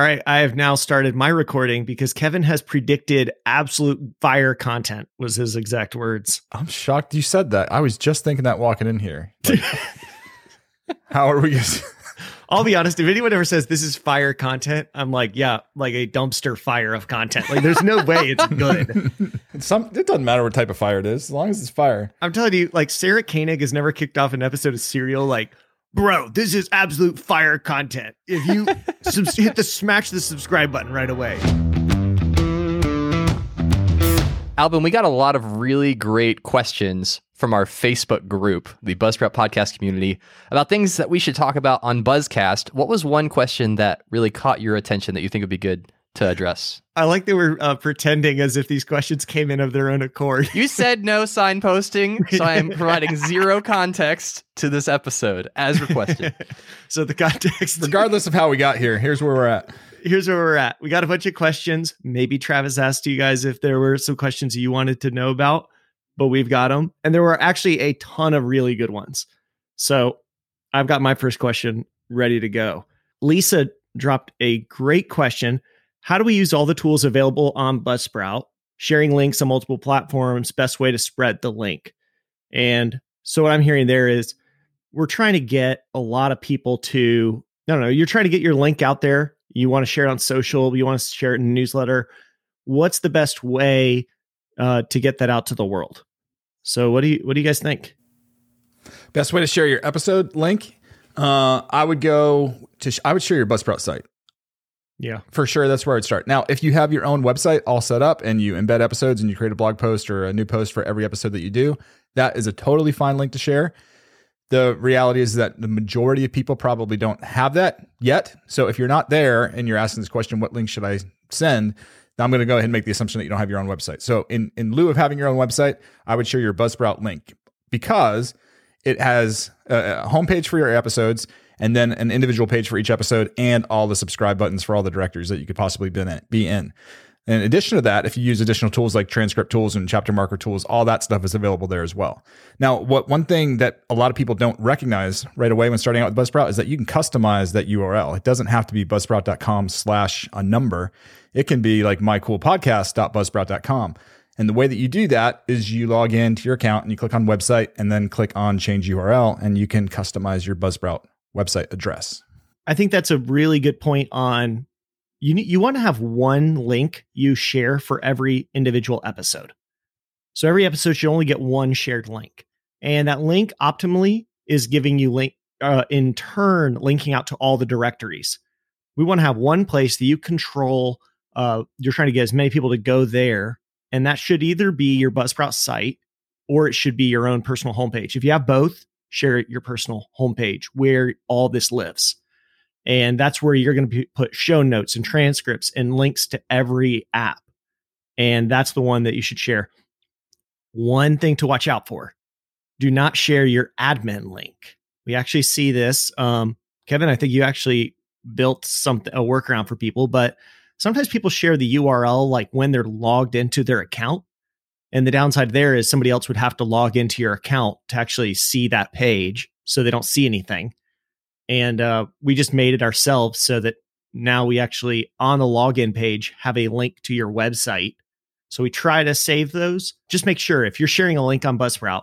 All right, I have now started my recording because Kevin has predicted absolute fire content was his exact words. I'm shocked you said that. I was just thinking that walking in here. Like, how are we? I'll be honest. If anyone ever says this is fire content, I'm like, yeah, like a dumpster fire of content. Like, there's no way it's good. Some it doesn't matter what type of fire it is, as long as it's fire. I'm telling you, like Sarah Koenig has never kicked off an episode of Serial like bro, this is absolute fire content. If you sub- hit the smash the subscribe button right away. Alban, we got a lot of really great questions from our Facebook group, the Buzzsprout podcast community, about things that we should talk about on Buzzcast. What was one question that really caught your attention that you think would be good to address? I like they were uh, pretending as if these questions came in of their own accord. You said no signposting, so I am providing zero context to this episode as requested. so the context, regardless of how we got here, here's where we're at. Here's where we're at. We got a bunch of questions. Maybe Travis asked you guys if there were some questions you wanted to know about, but we've got them, and there were actually a ton of really good ones. So I've got my first question ready to go. Lisa dropped a great question how do we use all the tools available on Buzzsprout? Sharing links on multiple platforms, best way to spread the link. And so what I'm hearing there is we're trying to get a lot of people to, no, no, you're trying to get your link out there. You want to share it on social, you want to share it in a newsletter. What's the best way uh, to get that out to the world? So what do you what do you guys think? Best way to share your episode link? Uh, I would go to sh- I would share your Buzzsprout site. Yeah. For sure. That's where I'd start. Now, if you have your own website all set up and you embed episodes and you create a blog post or a new post for every episode that you do, that is a totally fine link to share. The reality is that the majority of people probably don't have that yet. So if you're not there and you're asking this question, what link should I send? I'm going to go ahead and make the assumption that you don't have your own website. So in, in lieu of having your own website, I would share your Buzzsprout link because it has a homepage for your episodes and then an individual page for each episode and all the subscribe buttons for all the directories that you could possibly be in. In addition to that, if you use additional tools like transcript tools and chapter marker tools, all that stuff is available there as well. Now, what one thing that a lot of people don't recognize right away when starting out with Buzzsprout is that you can customize that URL. It doesn't have to be buzzsprout.com slash a number. It can be like mycoolpodcast.buzzsprout.com. And the way that you do that is you log into your account and you click on website and then click on change URL and you can customize your Buzzsprout website address. I think that's a really good point on you you want to have one link you share for every individual episode. So every episode should only get one shared link. And that link optimally is giving you link uh, in turn linking out to all the directories. We want to have one place that you control uh, you're trying to get as many people to go there and that should either be your Buzzsprout site or it should be your own personal homepage. If you have both, share your personal homepage where all this lives. And that's where you're going to put show notes and transcripts and links to every app. And that's the one that you should share. One thing to watch out for do not share your admin link. We actually see this. Um, Kevin, I think you actually built something, a workaround for people, but sometimes people share the URL like when they're logged into their account. And the downside there is somebody else would have to log into your account to actually see that page so they don't see anything. And uh, we just made it ourselves so that now we actually on the login page have a link to your website. So we try to save those. Just make sure if you're sharing a link on Buzzsprout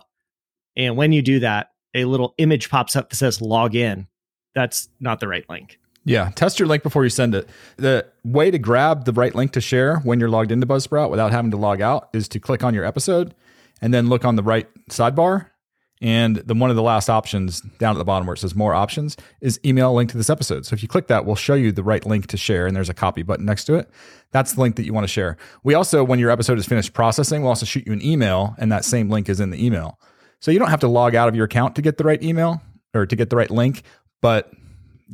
and when you do that, a little image pops up that says log in. That's not the right link. Yeah, test your link before you send it. The way to grab the right link to share when you're logged into Buzzsprout without having to log out is to click on your episode and then look on the right sidebar. And the one of the last options down at the bottom where it says more options is email a link to this episode. So if you click that, we'll show you the right link to share, and there's a copy button next to it. That's the link that you want to share. We also, when your episode is finished processing, we'll also shoot you an email, and that same link is in the email. So you don't have to log out of your account to get the right email or to get the right link, but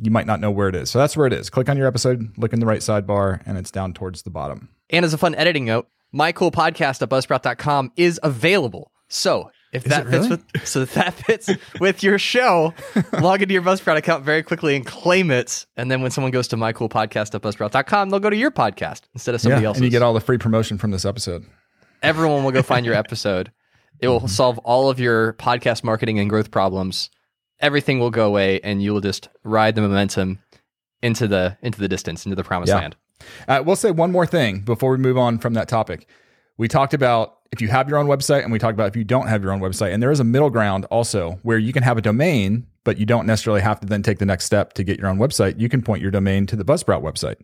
you might not know where it is. So that's where it is. Click on your episode, look in the right sidebar, and it's down towards the bottom. And as a fun editing note, my cool podcast at buzzsprout.com is available. So if Is that fits really? with so if that fits with your show, log into your Buzzsprout account very quickly and claim it. And then when someone goes to my cool podcast at buzzsprout.com, they'll go to your podcast instead of somebody yeah, else's. and you get all the free promotion from this episode. Everyone will go find your episode. It will solve all of your podcast marketing and growth problems. Everything will go away and you will just ride the momentum into the into the distance, into the promised Yeah. land. Uh, we'll say one more thing before we move on from that topic. We talked about if you have your own website, and we talked about if you don't have your own website. And there is a middle ground also where you can have a domain, but you don't necessarily have to then take the next step to get your own website. You can point your domain to the Buzzsprout website.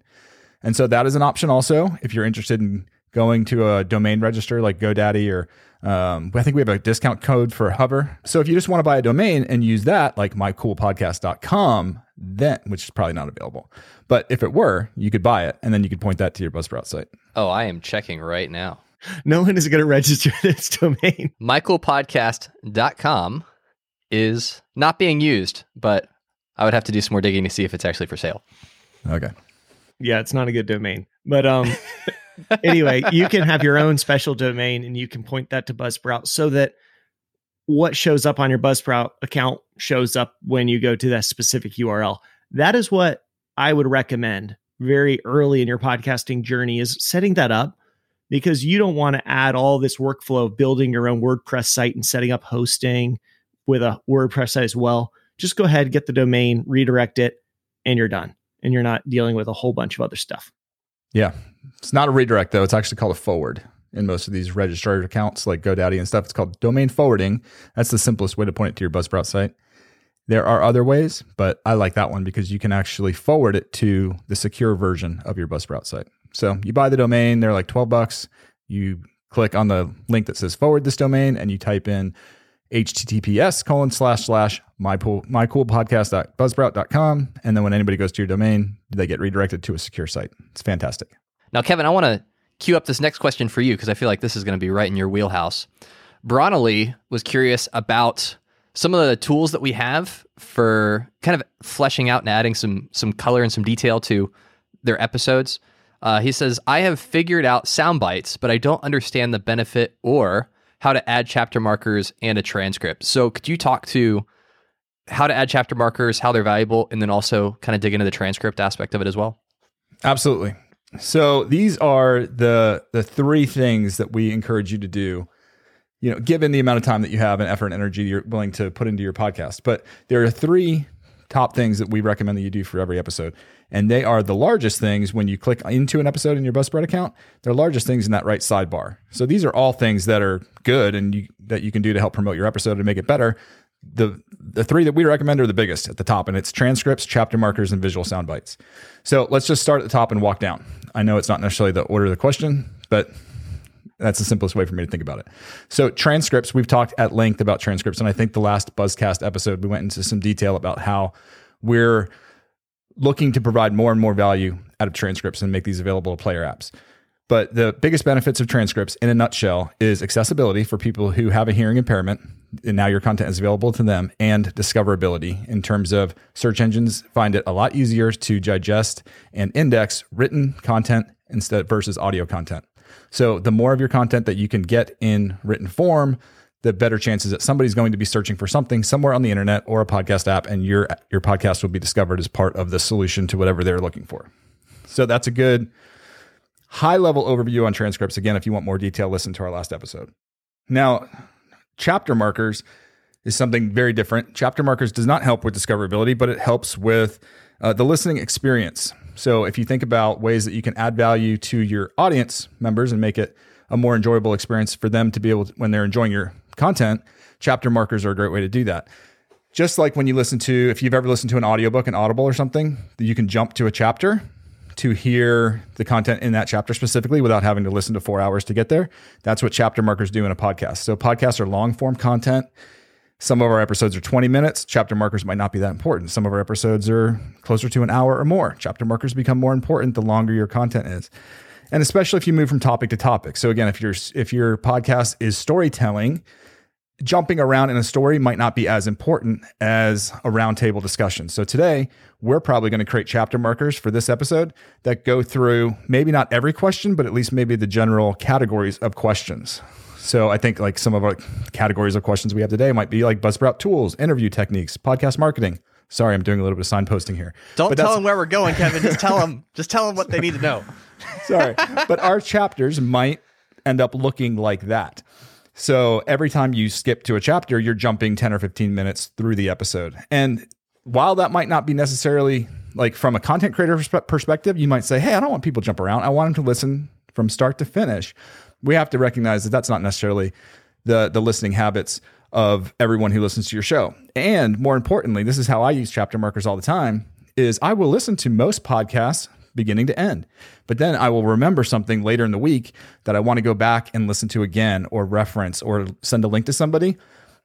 And so that is an option also if you're interested in going to a domain register like GoDaddy or um, I think we have a discount code for Hover. So if you just want to buy a domain and use that, like mycoolpodcast.com, then which is probably not available. But if it were, you could buy it and then you could point that to your Buzzsprout site. Oh, I am checking right now. No one is going to register this domain. mycoolpodcast.com is not being used, but I would have to do some more digging to see if it's actually for sale. Okay. Yeah, it's not a good domain. But um anyway, you can have your own special domain and you can point that to Buzzsprout so that what shows up on your Buzzsprout account shows up when you go to that specific URL. That is what I would recommend very early in your podcasting journey is setting that up because you don't want to add all this workflow of building your own WordPress site and setting up hosting with a WordPress site as well. Just go ahead, get the domain, redirect it, and you're done. And you're not dealing with a whole bunch of other stuff. Yeah. It's not a redirect though. It's actually called a forward in most of these registered accounts like GoDaddy and stuff. It's called domain forwarding. That's the simplest way to point it to your Buzzsprout site. There are other ways, but I like that one because you can actually forward it to the secure version of your Buzzsprout site. So you buy the domain, they're like 12 bucks. You click on the link that says forward this domain and you type in https colon slash slash mycoolpodcast.buzzsprout.com. And then when anybody goes to your domain, they get redirected to a secure site. It's fantastic. Now, Kevin, I want to queue up this next question for you because I feel like this is going to be right in your wheelhouse. Bronley was curious about some of the tools that we have for kind of fleshing out and adding some some color and some detail to their episodes. Uh, he says, "I have figured out sound bites, but I don't understand the benefit or how to add chapter markers and a transcript. So, could you talk to how to add chapter markers, how they're valuable, and then also kind of dig into the transcript aspect of it as well?" Absolutely. So these are the the three things that we encourage you to do. You know, given the amount of time that you have and effort and energy you're willing to put into your podcast. But there are three top things that we recommend that you do for every episode. And they are the largest things when you click into an episode in your Buzzsprout account. They're largest things in that right sidebar. So these are all things that are good and you, that you can do to help promote your episode and make it better. The the three that we recommend are the biggest at the top, and it's transcripts, chapter markers, and visual sound bites. So let's just start at the top and walk down. I know it's not necessarily the order of the question, but that's the simplest way for me to think about it. So transcripts, we've talked at length about transcripts, and I think the last Buzzcast episode we went into some detail about how we're looking to provide more and more value out of transcripts and make these available to player apps. But the biggest benefits of transcripts in a nutshell is accessibility for people who have a hearing impairment. And now your content is available to them and discoverability in terms of search engines find it a lot easier to digest and index written content instead versus audio content. So the more of your content that you can get in written form, the better chances that somebody's going to be searching for something somewhere on the internet or a podcast app and your your podcast will be discovered as part of the solution to whatever they're looking for. So that's a good high level overview on transcripts. Again, if you want more detail, listen to our last episode. Now, chapter markers is something very different. Chapter markers does not help with discoverability, but it helps with uh, the listening experience. So if you think about ways that you can add value to your audience members and make it a more enjoyable experience for them to be able to, when they're enjoying your content, chapter markers are a great way to do that. Just like when you listen to, if you've ever listened to an audiobook, an Audible or something, you can jump to a chapter to hear the content in that chapter specifically without having to listen to four hours to get there. That's what chapter markers do in a podcast. So podcasts are long form content. Some of our episodes are 20 minutes. Chapter markers might not be that important. Some of our episodes are closer to an hour or more. Chapter markers become more important the longer your content is. And especially if you move from topic to topic. So again, if your if your podcast is storytelling, jumping around in a story might not be as important as a roundtable discussion. So today, we're probably going to create chapter markers for this episode that go through maybe not every question, but at least maybe the general categories of questions. So I think like some of our categories of questions we have today might be like Buzzsprout tools, interview techniques, podcast marketing. Sorry, I'm doing a little bit of signposting here. Don't But tell them where we're going, Kevin. Just tell them. Just tell them what they need to know. Sorry. but our chapters might end up looking like that. So every time you skip to a chapter, you're jumping 10 or 15 minutes through the episode. And while that might not be necessarily like from a content creator perspective, you might say, "Hey, I don't want people to jump around. I want them to listen from start to finish." We have to recognize that that's not necessarily the the listening habits of everyone who listens to your show. And more importantly, this is how I use chapter markers all the time is I will listen to most podcasts beginning to end. But then I will remember something later in the week that I want to go back and listen to again or reference or send a link to somebody.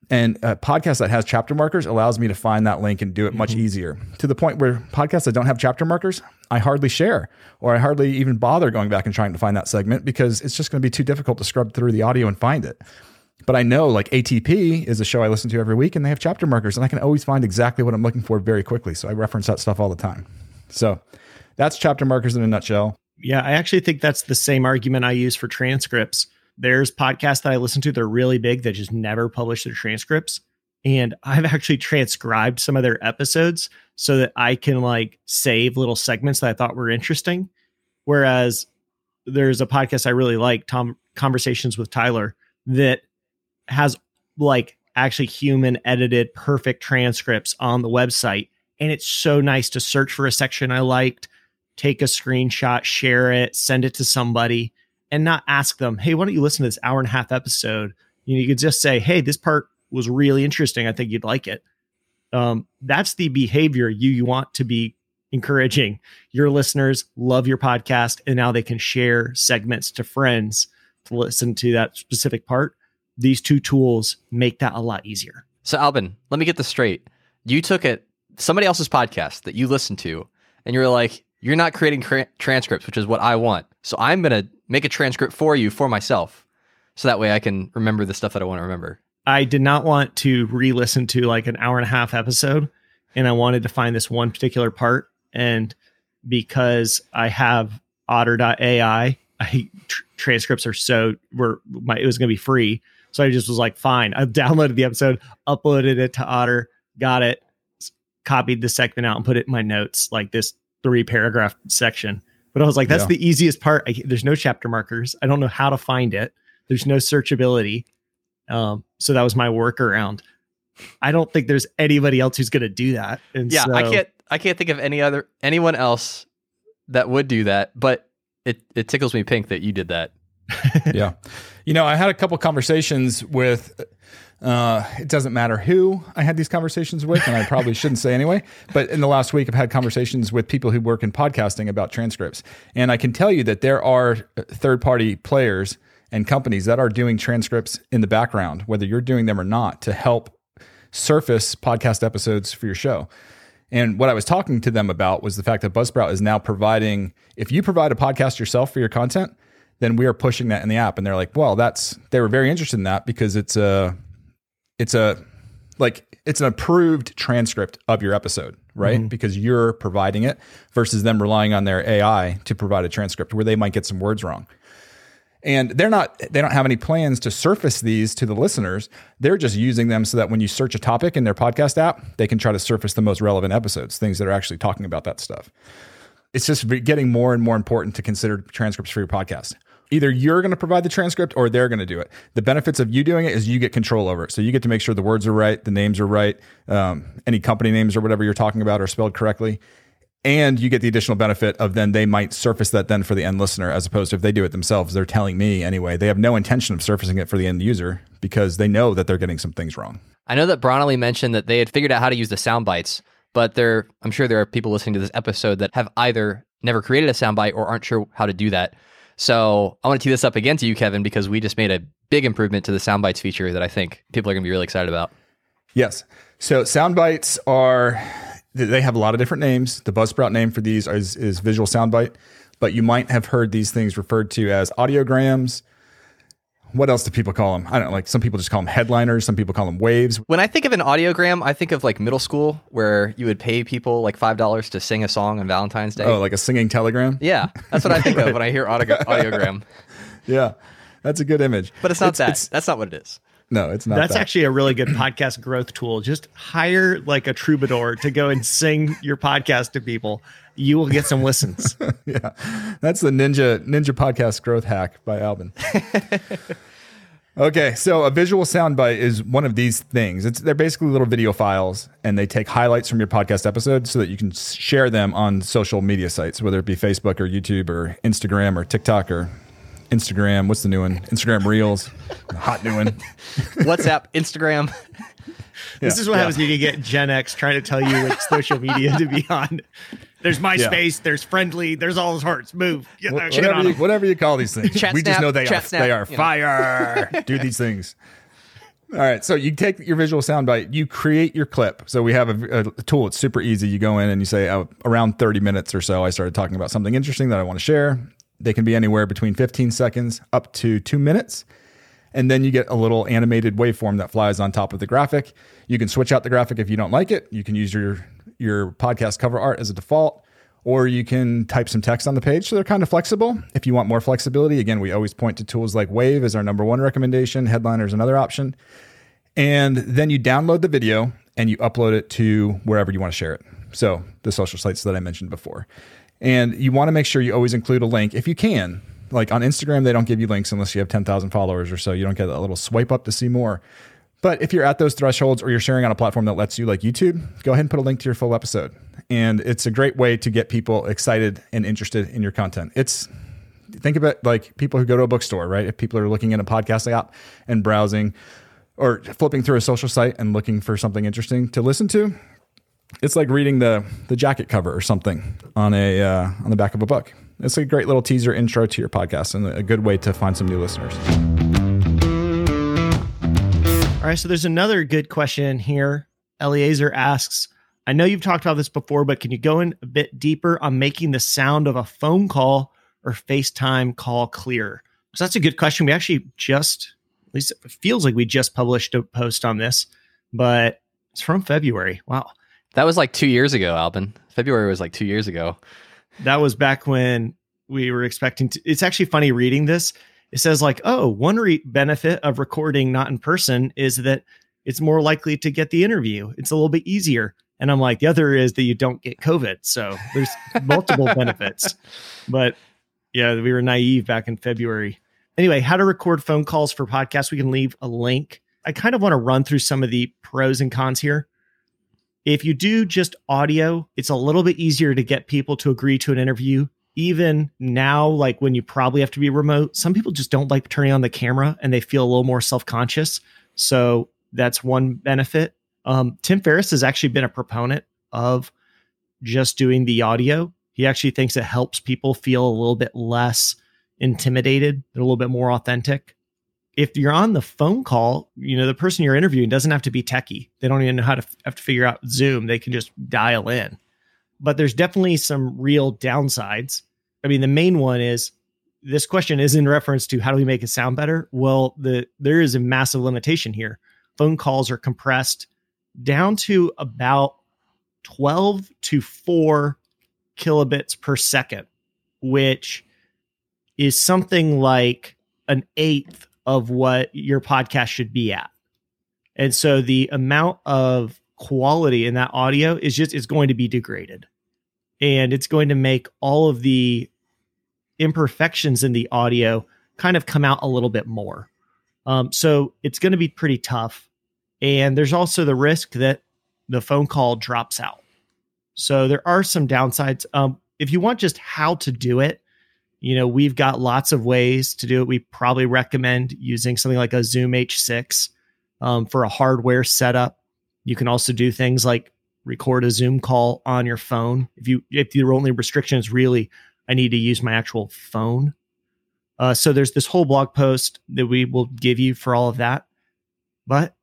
And a podcast that has chapter markers allows me to find that link and do it much mm-hmm. easier to the point where podcasts that don't have chapter markers, I hardly share or I hardly even bother going back and trying to find that segment because it's just going to be too difficult to scrub through the audio and find it. But I know like ATP is a show I listen to every week and they have chapter markers and I can always find exactly what I'm looking for very quickly. So I reference that stuff all the time. So that's chapter markers in a nutshell. Yeah, I actually think that's the same argument I use for transcripts. There's podcasts that I listen to, they're really big that just never publish their transcripts. And I've actually transcribed some of their episodes so that I can like save little segments that I thought were interesting. Whereas there's a podcast I really like, Tom Conversations with Tyler, that has like actually human edited perfect transcripts on the website. And it's so nice to search for a section I liked, take a screenshot, share it, send it to somebody, and not ask them, hey, why don't you listen to this hour and a half episode? You, know, you could just say, hey, this part was really interesting. I think you'd like it. Um, that's the behavior you, you want to be encouraging. Your listeners love your podcast, and now they can share segments to friends to listen to that specific part. These two tools make that a lot easier. So, Alban, let me get this straight. You took it somebody else's podcast that you listened to, and you were like, "You're not creating tra- transcripts, which is what I want. So I'm gonna make a transcript for you for myself, so that way I can remember the stuff that I want to remember." I did not want to re-listen to like an hour and a half episode, and I wanted to find this one particular part. And because I have Otter.ai, I tr- transcripts are so were my it was going to be free, so I just was like, fine. I downloaded the episode, uploaded it to Otter, got it, copied the segment out, and put it in my notes, like this three paragraph section. But I was like, that's Yeah. the easiest part. I, there's no chapter markers. I don't know how to find it. There's no searchability. Um, so that was my workaround. I don't think there's anybody else who's going to do that. And Yeah, I can't I can't think of any other anyone else that would do that, but it it tickles me pink that you did that. yeah. You know, I had a couple conversations with uh it doesn't matter who I had these conversations with and I probably shouldn't say anyway, but in the last week I've had conversations with people who work in podcasting about transcripts. And I can tell you that there are third-party players and companies that are doing transcripts in the background whether you're doing them or not to help surface podcast episodes for your show. And what I was talking to them about was the fact that Buzzsprout is now providing, if you provide a podcast yourself for your content, then we are pushing that in the app. And they're like, well, that's, they were very interested in that because it's a, it's a, like, it's an approved transcript of your episode, right? Mm-hmm. Because you're providing it versus them relying on their AI to provide a transcript where they might get some words wrong. And they're not they don't have any plans to surface these to the listeners. They're just using them so that when you search a topic in their podcast app they can try to surface the most relevant episodes things that are actually talking about that stuff. It's just getting more and more important to consider transcripts for your podcast either you're going to provide the transcript or they're going to do it. The benefits of you doing it is you get control over it. So you get to make sure the words are right the names are right um, any company names or whatever you're talking about are spelled correctly. And you get the additional benefit of then they might surface that then for the end listener as opposed to if they do it themselves they're telling me anyway. They have no intention of surfacing it for the end user because they know that they're getting some things wrong. I know that Bronley mentioned that they had figured out how to use the sound bites, but there I'm sure there are people listening to this episode that have either never created a soundbite or aren't sure how to do that. So I want to tee this up again to you, Kevin, because we just made a big improvement to the sound bites feature that I think people are going to be really excited about. yes so sound bites are they have a lot of different names the buzzsprout name for these is, is visual soundbite but you might have heard these things referred to as audiograms what else do people call them i don't know like some people just call them headliners some people call them waves When I think of an audiogram, I think of like middle school where you would pay people like $5 to sing a song on Valentine's Day. oh like a singing telegram yeah, that's what I think of when I hear audio- audiogram. yeah that's a good image But it's not that. that's not what it is. no it's not That's that. actually a really good podcast growth tool. Just hire like a troubadour to go and sing your podcast to people. You will get some listens. yeah, that's the ninja ninja podcast growth hack by Alban. Okay, so a visual soundbite is one of these things. It's they're basically little video files, and they take highlights from your podcast episode so that you can share them on social media sites, whether it be Facebook or YouTube or Instagram or TikTok or Instagram. What's the new one? Instagram Reels, hot new one. WhatsApp, Instagram. This is what happens when you get Gen X trying to tell you which social media to be on. There's MySpace, there's Friendly, there's all those hearts. Move. Get that whatever on you, 'em. whatever you call these things. Chat we just know they are snap, they are you know. fire. Do these things. All right, so you take your visual soundbite, you create your clip. So we have a, a tool. It's super easy. You go in and you say, oh, around 30 minutes or so, I started talking about something interesting that I want to share. They can be anywhere between 15 seconds up to two minutes. And then you get a little animated waveform that flies on top of the graphic. You can switch out the graphic if you don't like it. You can use your your podcast cover art as a default, or you can type some text on the page. So they're kind of flexible. If you want more flexibility, again, we always point to tools like Wavve as our number one recommendation. Headliner is another option. And then you download the video and you upload it to wherever you want to share it. So the social sites that I mentioned before. And you want to make sure you always include a link if you can. Like on Instagram, they don't give you links unless you have 10,000 followers or so. You don't get that little swipe up to see more. But if you're at those thresholds or you're sharing on a platform that lets you, like YouTube, go ahead and put a link to your full episode. And it's a great way to get people excited and interested in your content. It's think about like people who go to a bookstore, right? If people are looking at a podcast app and browsing or flipping through a social site and looking for something interesting to listen to, it's like reading the the jacket cover or something on a uh, on the back of a book. It's a great little teaser intro to your podcast and a good way to find some new listeners. All right, so there's another good question here. Eliezer asks, I know you've talked about this before, but can you go in a bit deeper on making the sound of a phone call or FaceTime call clear? So that's a good question. We actually just, at least it feels like we just published a post on this, but it's from February. Wow. That was like two years ago, Alban. February was like two years ago. That was back when we were expecting to. It's actually funny reading this. It says, like, oh, one re- benefit of recording not in person is that it's more likely to get the interview. It's a little bit easier. And I'm like, the other is that you don't get COVID. So there's multiple benefits. But yeah, we were naive back in February. Anyway, how to record phone calls for podcasts. We can leave a link. I kind of want to run through some of the pros and cons here. If you do just audio, it's a little bit easier to get people to agree to an interview. Even now, like when you probably have to be remote, some people just don't like turning on the camera and they feel a little more self conscious. So that's one benefit. Um, Tim Ferriss has actually been a proponent of just doing the audio. He actually thinks it helps people feel a little bit less intimidated, a little bit more authentic. If you're on the phone call, you know, the person you're interviewing doesn't have to be techie. They don't even know how to have to figure out Zoom. They can just dial in. But there's definitely some real downsides. I mean, the main one is this question is in reference to how do we make it sound better? Well, the there is a massive limitation here. Phone calls are compressed down to about 12 to 4 kilobits per second, which is something like an eighth of what your podcast should be at. And so the amount of quality in that audio is just is going to be degraded. And it's going to make all of the imperfections in the audio kind of come out a little bit more. Um, so it's going to be pretty tough. And there's also the risk that the phone call drops out. So there are some downsides. Um, if you want just how to do it, you know, we've got lots of ways to do it. We probably recommend using something like a Zoom H6 um, for a hardware setup. You can also do things like record a Zoom call on your phone. If you if your only restriction is really I need to use my actual phone. Uh, so there's this whole blog post that we will give you for all of that. But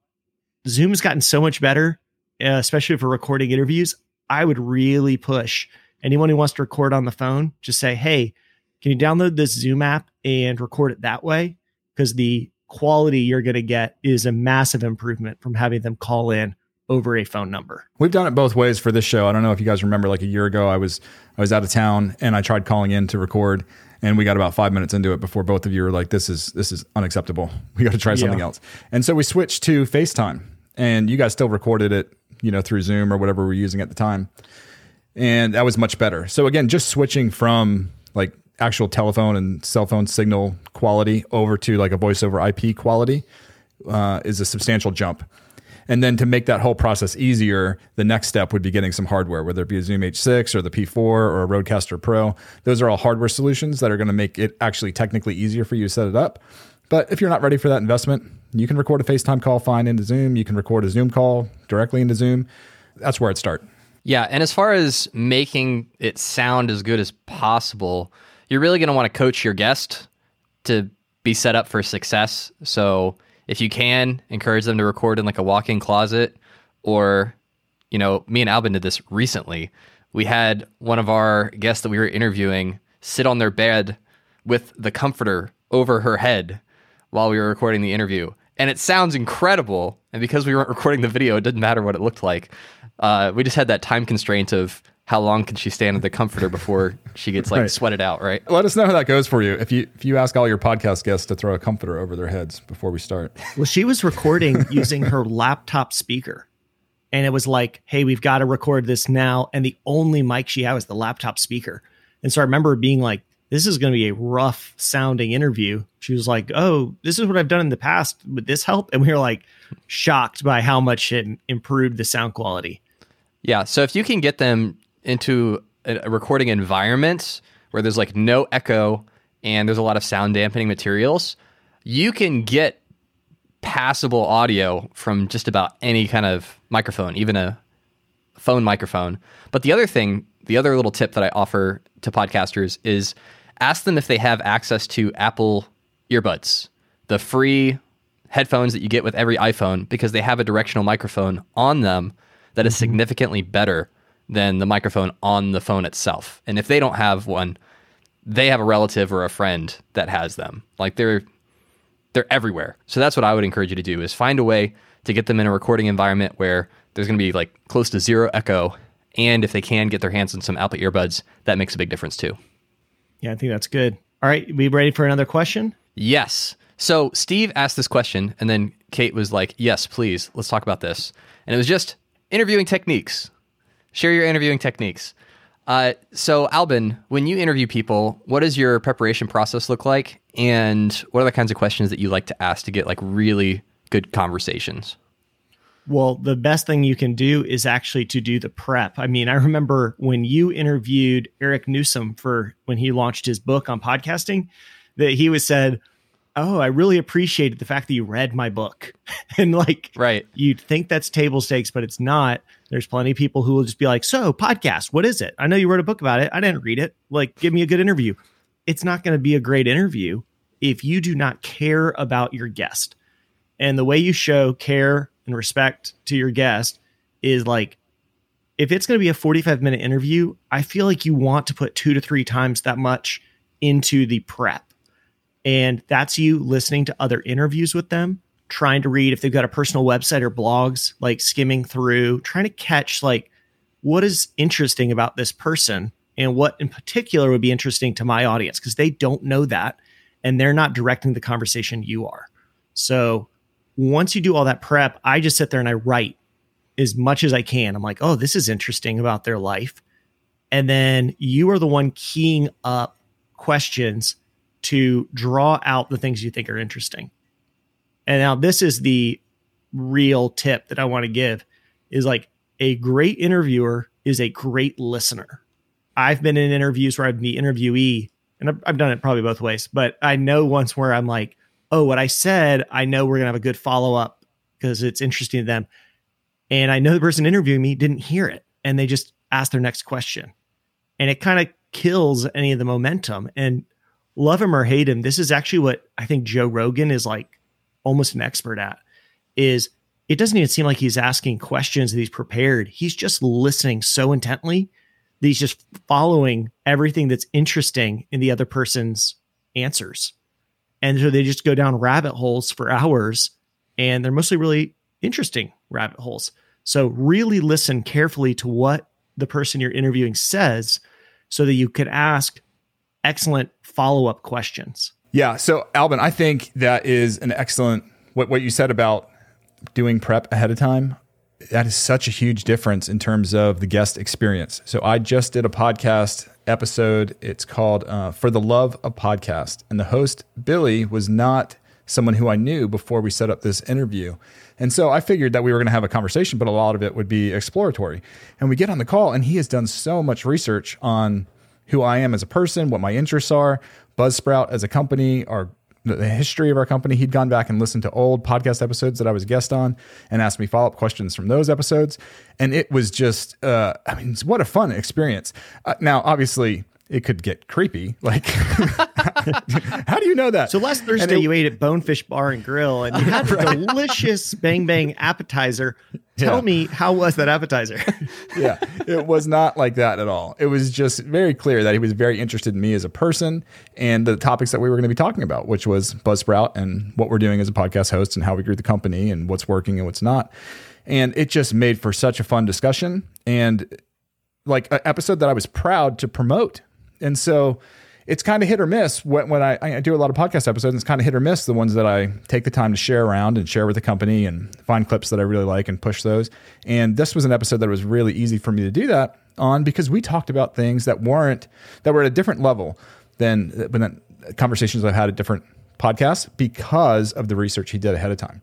Zoom has gotten so much better, uh, especially for recording interviews. I would really push anyone who wants to record on the phone, just say, hey, can you download this Zoom app and record it that way? Because the quality you're going to get is a massive improvement from having them call in over a phone number. We've done it both ways for this show. I don't know if you guys remember like a year ago I was I was out of town and I tried calling in to record and we got about 5 minutes into it before both of you were like this is this is unacceptable. We got to try something Yeah. else. And so we switched to FaceTime and you guys still recorded it, you know, through Zoom or whatever we were using at the time. And that was much better. So again, just switching from like actual telephone and cell phone signal quality over to like a voice over IP quality uh, is a substantial jump. And then to make that whole process easier, the next step would be getting some hardware, whether it be a Zoom H6 or the P4 or a Rodecaster Pro. Those are all hardware solutions that are going to make it actually technically easier for you to set it up. But if you're not ready for that investment, you can record a FaceTime call fine into Zoom. You can record a Zoom call directly into Zoom. That's where it starts. Yeah, and as far as making it sound as good as possible, you're really going to want to coach your guest to be set up for success. So if you can, encourage them to record in like a walk-in closet or you know, me and Alban did this recently. We had one of our guests that we were interviewing sit on their bed with the comforter over her head while we were recording the interview. And it sounds incredible. And because we weren't recording the video, it didn't matter what it looked like. Uh, we just had that time constraint of how long can she stand in the comforter before she gets like Right. sweated out, right? Let us know how that goes for you. If you if you ask all your podcast guests to throw a comforter over their heads before we start. Well, she was recording using her laptop speaker. And it was like, hey, we've got to record this now. And the only mic she had was the laptop speaker. And so I remember being like, this is going to be a rough sounding interview. She was like, oh, this is what I've done in the past. Would this help? And we were like shocked by how much it improved the sound quality. Yeah. So if you can get them into a recording environment where there's like no echo and there's a lot of sound dampening materials, you can get passable audio from just about any kind of microphone, even a phone microphone. But the other thing, the other little tip that I offer to podcasters is ask them if they have access to Apple earbuds, the free headphones that you get with every iPhone, because they have a directional microphone on them that is mm-hmm. significantly better than the microphone on the phone itself. And if they don't have one, they have a relative or a friend that has them. Like they're they're everywhere. So that's what I would encourage you to do is find a way to get them in a recording environment where there's going to be like close to zero echo and if they can get their hands on some Apple earbuds, that makes a big difference too. Yeah, I think that's good. All right, we ready for another question? Yes. So Steve asked this question, and then Kate was like, Yes, please, let's talk about this. And it was just interviewing techniques. Share your interviewing techniques. Uh, so, Alban, when you interview people, what does your preparation process look like? And what are the kinds of questions that you like to ask to get like really good conversations? Well, the best thing you can do is actually to do the prep. I mean, I remember when you interviewed Eric Nuzum for when he launched his book on podcasting, that he was said, "Oh, I really appreciated the fact that you read my book." and like, Right. you'd think that's table stakes, but it's not. There's plenty of people who will just be like, "So, podcast, what is it? I know you wrote a book about it. I didn't read it. Like, give me a good interview." It's not going to be a great interview if you do not care about your guest. And the way you show care and respect to your guest is like if it's going to be a 45 minute interview, I feel like you want to put 2 to 3 times that much into the prep. And that's you listening to other interviews with them, trying to read if they've got a personal website or blogs, like skimming through, trying to catch like what is interesting about this person and what in particular would be interesting to my audience because they don't know that and they're not directing the conversation you are. So once you do all that prep, I just sit there and I write as much as I can. I'm like, oh, this is interesting about their life. And then you are the one keying up questions to draw out the things you think are interesting. And now this is the real tip that I want to give is like a great interviewer is a great listener. I've been in interviews where I'm the interviewee, and I've, I've done it probably both ways, but I know once where I'm like, oh, what I said, I know we're gonna have a good follow up because it's interesting to them. And I know the person interviewing me didn't hear it and they just asked their next question. And it kind of kills any of the momentum. And love him or hate him, this is actually what I think Joe Rogan is like almost an expert at is it doesn't even seem like he's asking questions that he's prepared. He's just listening so intently that he's just following everything that's interesting in the other person's answers. And so they just go down rabbit holes for hours and they're mostly really interesting rabbit holes. So really listen carefully to what the person you're interviewing says so that you could ask excellent follow-up questions. Yeah. So, Alban, I think that is an excellent what what you said about doing prep ahead of time. That is such a huge difference in terms of the guest experience. So, I just did a podcast episode. It's called uh, For the Love of Podcast. And the host, Billy, was not someone who I knew before we set up this interview. And so I figured that we were going to have a conversation, but a lot of it would be exploratory. And we get on the call, and he has done so much research on who I am as a person, what my interests are, Buzzsprout as a company, our the history of our company. He'd gone back and listened to old podcast episodes that I was guest on and asked me follow up questions from those episodes. And it was just, uh, I mean, what a fun experience. Uh, now, obviously, it could get creepy. Like, how do you know that? So last Thursday, it, you ate at Bonefish Bar and Grill, and you had a delicious Bang Bang appetizer. Tell yeah. me, how was that appetizer? yeah, it was not like that at all. It was just very clear that he was very interested in me as a person and the topics that we were going to be talking about, which was Buzzsprout and what we're doing as a podcast host and how we grew the company and what's working and what's not. And it just made for such a fun discussion and like an episode that I was proud to promote and so it's kind of hit or miss when, when I, I, do a lot of podcast episodes. It's kind of hit or miss the ones that I take the time to share around and share with the company and find clips that I really like and push those. And this was an episode that was really easy for me to do that on because we talked about things that weren't that were at a different level than than conversations I've had at different podcasts because of the research he did ahead of time.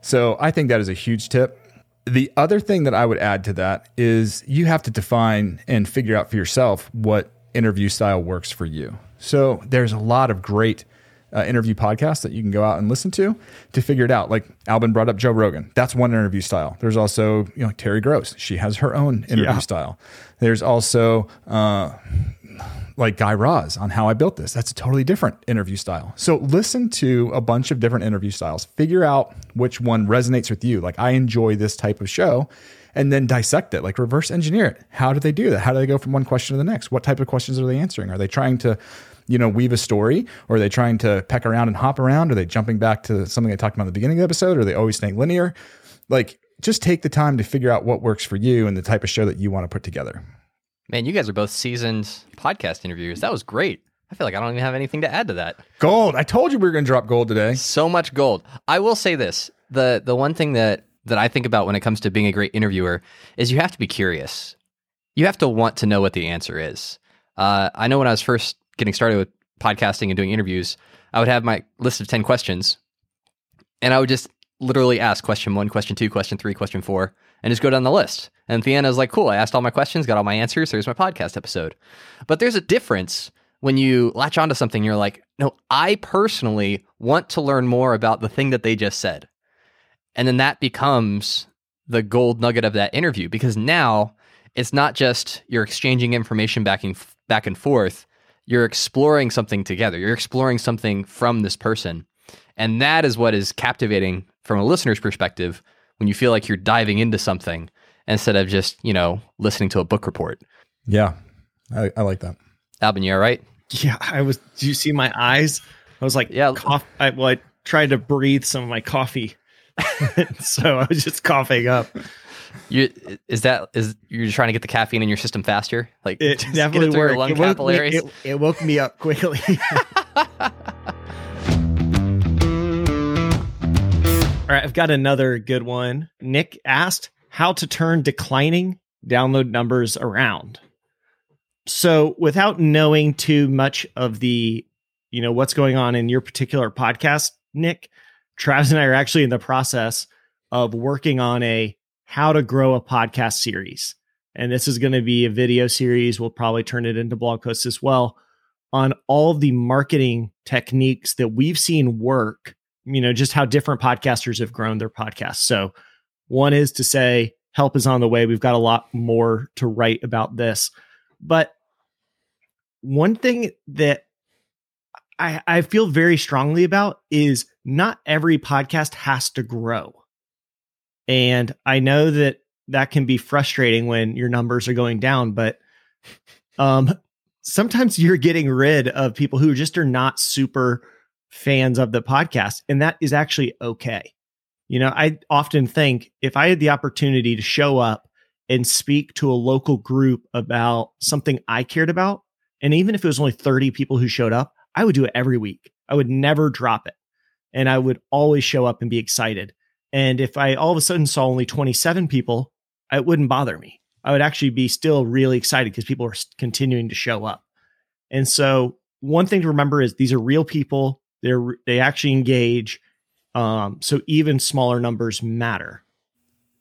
So I think that is a huge tip. The other thing that I would add to that is you have to define and figure out for yourself what interview style works for you. So there's a lot of great uh, interview podcasts that you can go out and listen to to figure it out. Like Alban brought up Joe Rogan. That's one interview style. There's also you know Terry Gross. She has her own interview yeah. style. There's also uh, like Guy Raz on how I built this. That's a totally different interview style. So listen to a bunch of different interview styles. Figure out which one resonates with you. Like I enjoy this type of show and then dissect it, like reverse engineer it. How do they do that? How do they go from one question to the next? What type of questions are they answering? Are they trying to, you know, weave a story or are they trying to peck around and hop around? Are they jumping back to something I talked about at the beginning of the episode? Or are they always staying linear? Like, just take the time to figure out what works for you and the type of show that you want to put together. Man, you guys are both seasoned podcast interviewers. That was great. I feel like I don't even have anything to add to that. Gold. I told you we were going to drop gold today. So much gold. I will say this. The the one thing that that I think about when it comes to being a great interviewer is you have to be curious. You have to want to know what the answer is. Uh, I know when I was first getting started with podcasting and doing interviews, I would have my list of 10 questions and I would just literally ask question one, question two, question three, question four, and just go down the list. And at the end, I was like, cool, I asked all my questions, got all my answers. Here's my podcast episode. But there's a difference when you latch onto something, you're like, no, I personally want to learn more about the thing that they just said. And then that becomes the gold nugget of that interview because now it's not just you're exchanging information back and, back and forth, you're exploring something together. You're exploring something from this person. And that is what is captivating from a listener's perspective when you feel like you're diving into something instead of just, you know, listening to a book report. Yeah. I, I like that. Alban, you all right? Yeah. I was, do you see my eyes? I was like, yeah. Cough, I, well, I tried to breathe some of my coffee so I was just coughing up. You is that is you're trying to get the caffeine in your system faster? Like it definitely it worked. Lung it, woke me, it, it woke me up quickly. All right, I've got another good one. Nick asked how to turn declining download numbers around. So, without knowing too much of the, you know, what's going on in your particular podcast, Nick, Travis and I are actually in the process of working on a how to grow a podcast series. And this is going to be a video series. We'll probably turn it into blog posts as well on all the marketing techniques that we've seen work, you know, just how different podcasters have grown their podcasts. So, one is to say, help is on the way. We've got a lot more to write about this. But one thing that I, I feel very strongly about is not every podcast has to grow. And I know that that can be frustrating when your numbers are going down, but um, sometimes you're getting rid of people who just are not super fans of the podcast. And that is actually okay. You know, I often think if I had the opportunity to show up and speak to a local group about something I cared about, and even if it was only 30 people who showed up, I would do it every week. I would never drop it. And I would always show up and be excited. And if I all of a sudden saw only 27 people, it wouldn't bother me. I would actually be still really excited because people are continuing to show up. And so, one thing to remember is these are real people. They're they actually engage. Um, so even smaller numbers matter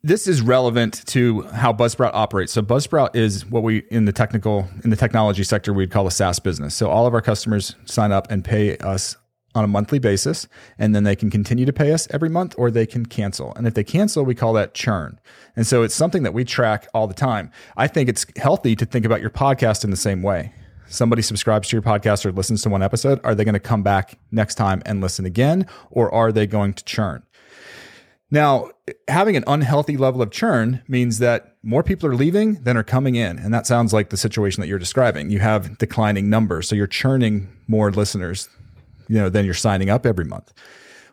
this is relevant to how Buzzsprout operates. So Buzzsprout is what we in the technical in the technology sector we'd call a SaaS business. So all of our customers sign up and pay us on a monthly basis and then they can continue to pay us every month or they can cancel. And if they cancel, we call that churn. And so it's something that we track all the time. I think it's healthy to think about your podcast in the same way. Somebody subscribes to your podcast or listens to one episode, are they going to come back next time and listen again or are they going to churn? Now, having an unhealthy level of churn means that more people are leaving than are coming in. And that sounds like the situation that you're describing. You have declining numbers. So you're churning more listeners, you know, than you're signing up every month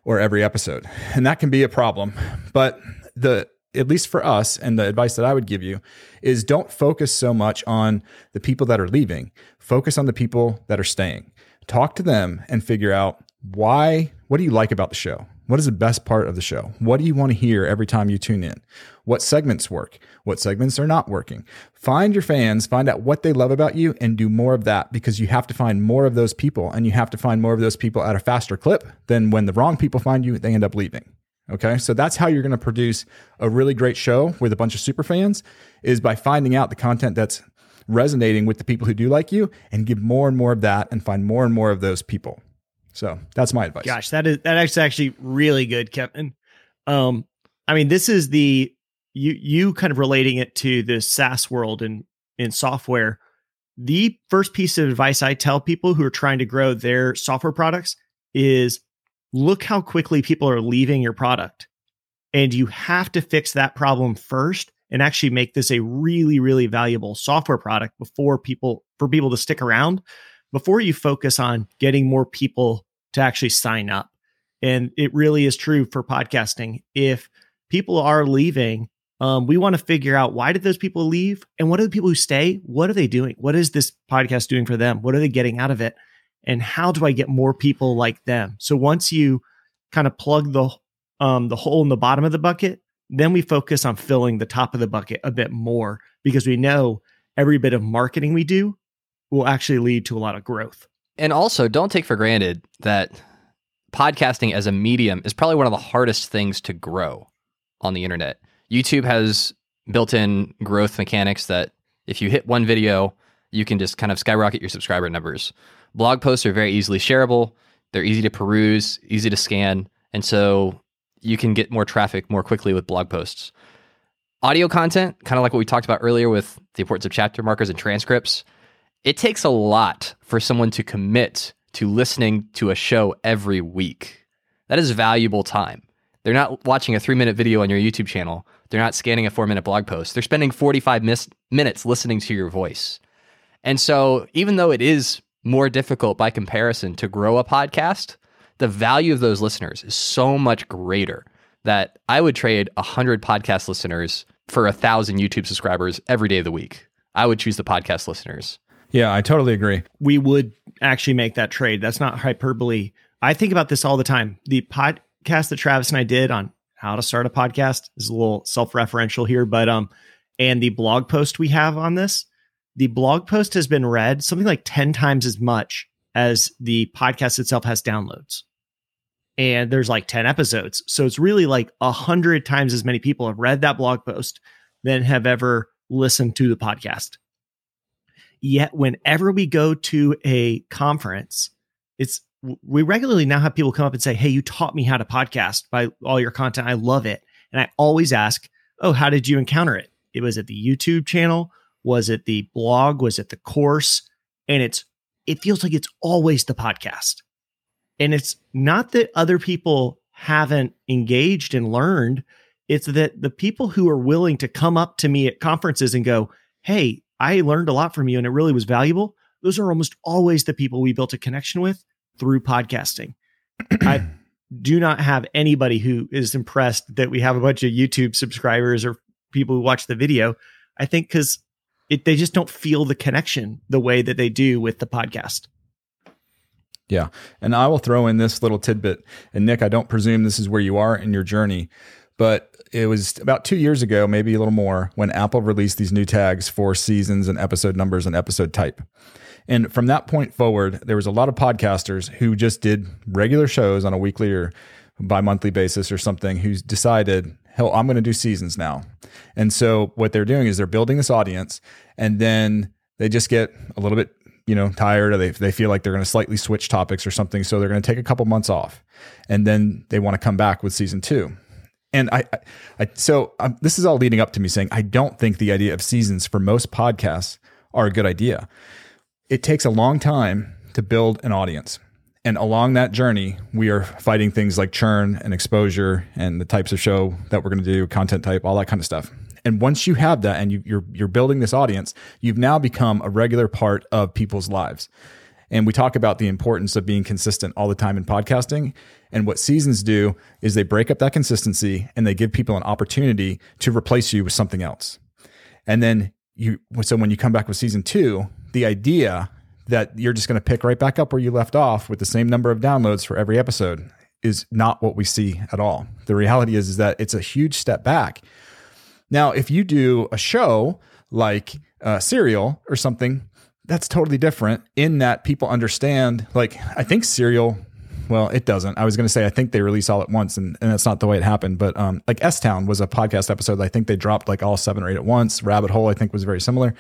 or every episode. And that can be a problem. But the at least for us and the advice that I would give you is don't focus so much on the people that are leaving. Focus on the people that are staying. Talk to them and figure out why what do you like about the show? What is the best part of the show? What do you want to hear every time you tune in? What segments work? What segments are not working? Find your fans, find out what they love about you, and do more of that because you have to find more of those people and you have to find more of those people at a faster clip than when the wrong people find you, they end up leaving. Okay. So that's how you're going to produce a really great show with a bunch of super fans is by finding out the content that's resonating with the people who do like you and give more and more of that and find more and more of those people. So that's my advice. Gosh, that is that is actually really good, Kevin. Um, I mean, this is the you you kind of relating it to the SaaS world and in software. The first piece of advice I tell people who are trying to grow their software products is look how quickly people are leaving your product. And you have to fix that problem first and actually make this a really, really valuable software product before people for people to stick around before you focus on getting more people to actually sign up. And it really is true for podcasting. If people are leaving, um, we want to figure out why did those people leave and what are the people who stay? What are they doing? What is this podcast doing for them? What are they getting out of it? And how do I get more people like them? So once you kind of plug the um, the hole in the bottom of the bucket, then we focus on filling the top of the bucket a bit more because we know every bit of marketing we do will actually lead to a lot of growth. And also, don't take for granted that podcasting as a medium is probably one of the hardest things to grow on the internet. YouTube has built in growth mechanics that if you hit one video, you can just kind of skyrocket your subscriber numbers. Blog posts are very easily shareable, they're easy to peruse, easy to scan. And so you can get more traffic more quickly with blog posts. Audio content, kind of like what we talked about earlier with the importance of chapter markers and transcripts, it takes a lot for someone to commit to listening to a show every week. That is valuable time. They're not watching a three minute video on your YouTube channel. They're not scanning a four minute blog post. They're spending 45 mis- minutes listening to your voice. And so, even though it is more difficult by comparison to grow a podcast, the value of those listeners is so much greater that I would trade 100 podcast listeners for a thousand YouTube subscribers every day of the week. I would choose the podcast listeners. Yeah, I totally agree. We would actually make that trade. That's not hyperbole. I think about this all the time. The podcast that Travis and I did on how to start a podcast is a little self-referential here, but um and the blog post we have on this, the blog post has been read something like 10 times as much as the podcast itself has downloads. And there's like 10 episodes. So it's really like a hundred times as many people have read that blog post than have ever listened to the podcast. Yet, whenever we go to a conference, it's we regularly now have people come up and say, Hey, you taught me how to podcast by all your content. I love it. And I always ask, Oh, how did you encounter it? It was at the YouTube channel. Was it the blog? Was it the course? And it's, it feels like it's always the podcast. And it's not that other people haven't engaged and learned. It's that the people who are willing to come up to me at conferences and go, Hey, I learned a lot from you and it really was valuable. Those are almost always the people we built a connection with through podcasting. I do not have anybody who is impressed that we have a bunch of YouTube subscribers or people who watch the video. I think because they just don't feel the connection the way that they do with the podcast. Yeah. And I will throw in this little tidbit. And Nick, I don't presume this is where you are in your journey, but it was about two years ago, maybe a little more, when Apple released these new tags for seasons and episode numbers and episode type. And from that point forward, there was a lot of podcasters who just did regular shows on a weekly or bi monthly basis or something who decided, hell, I'm going to do seasons now. And so what they're doing is they're building this audience and then they just get a little bit you know tired or they, they feel like they're going to slightly switch topics or something so they're going to take a couple months off and then they want to come back with season two and I, I, I so um, this is all leading up to me saying I don't think the idea of seasons for most podcasts are a good idea. It takes a long time to build an audience. And along that journey, we are fighting things like churn and exposure and the types of show that we're going to do, content type, all that kind of stuff. And once you have that and you, you're you're building this audience, you've now become a regular part of people's lives. And we talk about the importance of being consistent all the time in podcasting. And what seasons do is they break up that consistency and they give people an opportunity to replace you with something else. And then you, so when you come back with season two, the idea that you're just going to pick right back up where you left off with the same number of downloads for every episode is not what we see at all. The reality is, is that it's a huge step back. Now, if you do a show like uh, Serial or something, that's totally different in that people understand. Like, I think Serial, well, it doesn't. I was going to say, I think they release all at once, and, and that's not the way it happened. But um, like S Town was a podcast episode. I think they dropped like all seven or eight at once. Rabbit Hole, I think, was very similar.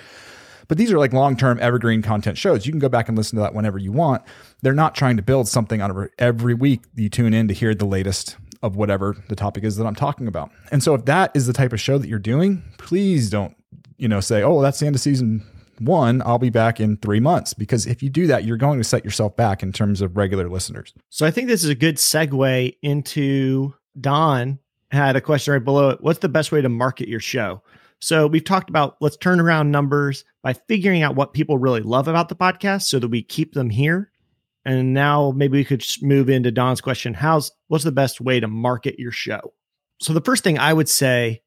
But these are like long term evergreen content shows. You can go back and listen to that whenever you want. They're not trying to build something out on every week you tune in to hear the latest of whatever the topic is that I'm talking about. And so if that is the type of show that you're doing, please don't, you know, say, oh, that's the end of season one, I'll be back in three months. Because if you do that, you're going to set yourself back in terms of regular listeners. So I think this is a good segue into Don had a question right below it. What's the best way to market your show? So we've talked about let's turn around numbers by figuring out what people really love about the podcast so that we keep them here. And now maybe we could move into Don's question. How's what's the best way to market your show? So the first thing I would say,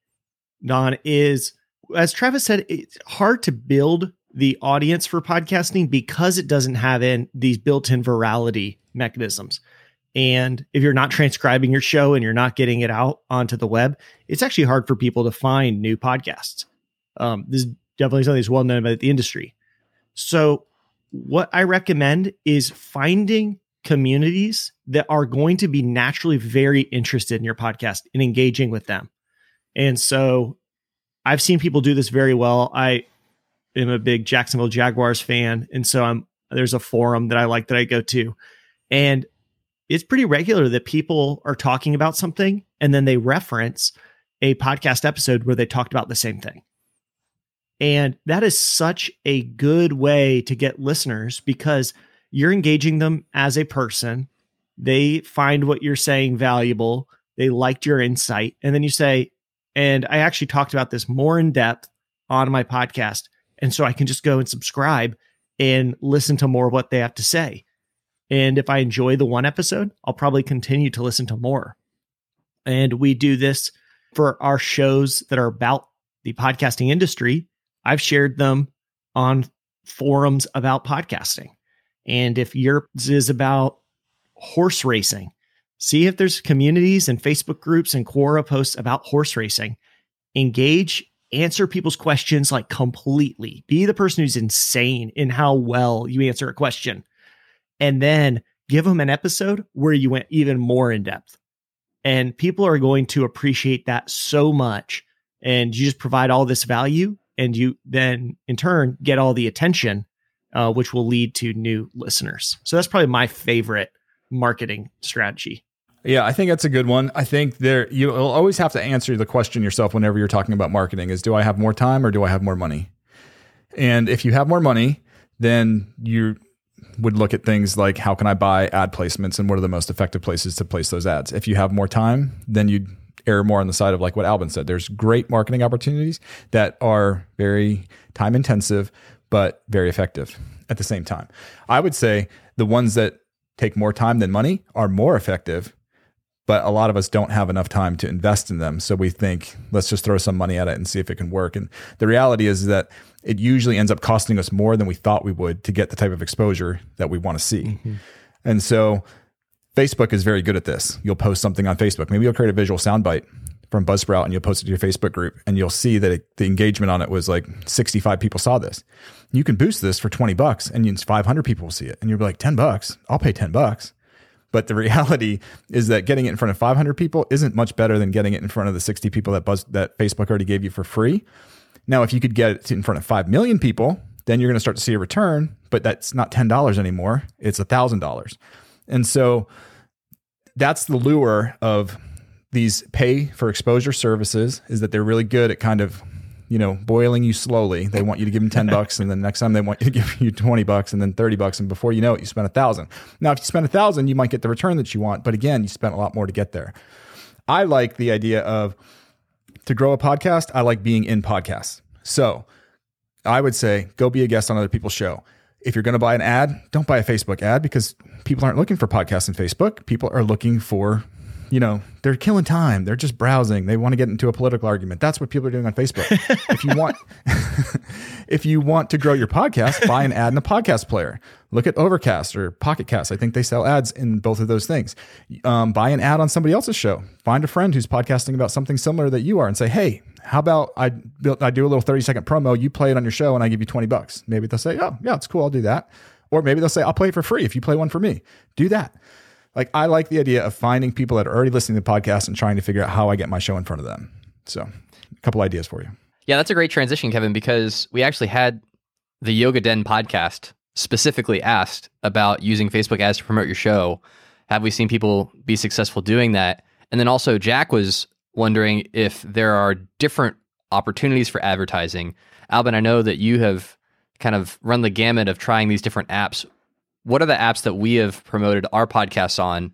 Don, is as Travis said, it's hard to build the audience for podcasting because it doesn't have in these built-in virality mechanisms. And if you're not transcribing your show and you're not getting it out onto the web, it's actually hard for people to find new podcasts. Um, this is definitely something that's well known about the industry. So, what I recommend is finding communities that are going to be naturally very interested in your podcast and engaging with them. And so, I've seen people do this very well. I am a big Jacksonville Jaguars fan, and so I'm there's a forum that I like that I go to, and it's pretty regular that people are talking about something and then they reference a podcast episode where they talked about the same thing. And that is such a good way to get listeners because you're engaging them as a person. They find what you're saying valuable. They liked your insight. And then you say, and I actually talked about this more in depth on my podcast. And so I can just go and subscribe and listen to more of what they have to say. And if I enjoy the one episode, I'll probably continue to listen to more. And we do this for our shows that are about the podcasting industry. I've shared them on forums about podcasting. And if yours is about horse racing, see if there's communities and Facebook groups and Quora posts about horse racing. Engage, answer people's questions like completely. Be the person who's insane in how well you answer a question and then give them an episode where you went even more in depth. And people are going to appreciate that so much. And you just provide all this value, and you then in turn get all the attention, uh, which will lead to new listeners. So that's probably my favorite marketing strategy. Yeah, I think that's a good one. I think there you'll always have to answer the question yourself whenever you're talking about marketing is do I have more time or do I have more money? And if you have more money, then you would look at things like how can I buy ad placements and what are the most effective places to place those ads. If you have more time, then you'd err more on the side of like what Alban said. There's great marketing opportunities that are very time intensive, but very effective at the same time. I would say the ones that take more time than money are more effective but a lot of us don't have enough time to invest in them. So we think, let's just throw some money at it and see if it can work. And the reality is that it usually ends up costing us more than we thought we would to get the type of exposure that we want to see. Mm-hmm. And so Facebook is very good at this. You'll post something on Facebook. Maybe you'll create a visual soundbite from Buzzsprout and you'll post it to your Facebook group and you'll see that it, the engagement on it was like 65 people saw this. You can boost this for 20 bucks and 500 people will see it. And you'll be like, 10 bucks, I'll pay 10 bucks. But the reality is that getting it in front of 500 people isn't much better than getting it in front of the 60 people that Buzz, that Facebook already gave you for free. Now, if you could get it in front of 5 million people, then you're going to start to see a return, but that's not $10 anymore. It's $1,000. And so that's the lure of these pay for exposure services is that they're really good at kind of you know boiling you slowly they want you to give them 10 bucks and then next time they want you to give you 20 bucks and then 30 bucks and before you know it you spend a thousand. Now if you spend a thousand you might get the return that you want but again you spent a lot more to get there. I like the idea of to grow a podcast i like being in podcasts. So i would say go be a guest on other people's show. If you're going to buy an ad don't buy a facebook ad because people aren't looking for podcasts in facebook. People are looking for you know, they're killing time. They're just browsing. They want to get into a political argument. That's what people are doing on Facebook. if you want if you want to grow your podcast, buy an ad in a podcast player. Look at Overcast or Pocket Cast. I think they sell ads in both of those things. Um, buy an ad on somebody else's show. Find a friend who's podcasting about something similar that you are and say, "Hey, how about I build, I do a little 30 second promo, you play it on your show and I give you 20 bucks." Maybe they'll say, "Oh, yeah, it's cool. I'll do that." Or maybe they'll say, "I'll play it for free if you play one for me." Do that like I like the idea of finding people that are already listening to the podcast and trying to figure out how I get my show in front of them. So, a couple ideas for you. Yeah, that's a great transition, Kevin, because we actually had the Yoga Den podcast specifically asked about using Facebook ads to promote your show. Have we seen people be successful doing that? And then also, Jack was wondering if there are different opportunities for advertising. Alban, I know that you have kind of run the gamut of trying these different apps what are the apps that we have promoted our podcasts on?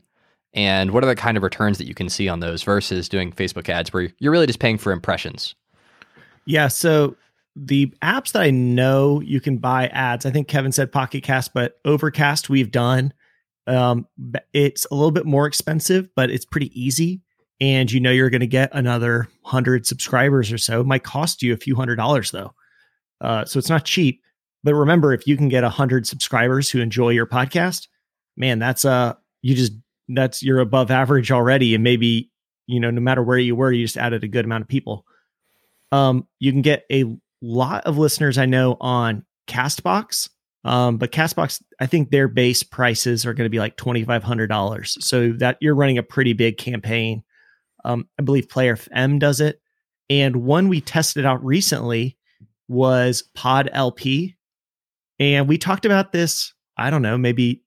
And what are the kind of returns that you can see on those versus doing facebook ads where you're really just paying for impressions? Yeah so the apps that i know you can buy ads i think kevin said pocket cast but overcast we've done. Um, it's a little bit more expensive but it's pretty easy. And you know you're going to get another 100 subscribers or so. It might cost you a few hundred dollars though. Uh, so it's not cheap but remember, if you can get a hundred subscribers who enjoy your podcast, man, that's uh you just that's you're above average already. And maybe, you know, no matter where you were, you just added a good amount of people. Um, you can get a lot of listeners I know on Castbox. Um, but Castbox, I think their base prices are going to be like twenty five hundred dollars. So that you're running a pretty big campaign. Um, I believe Player FM does it, and one we tested out recently was PodLP, and we talked about this, I don't know, maybe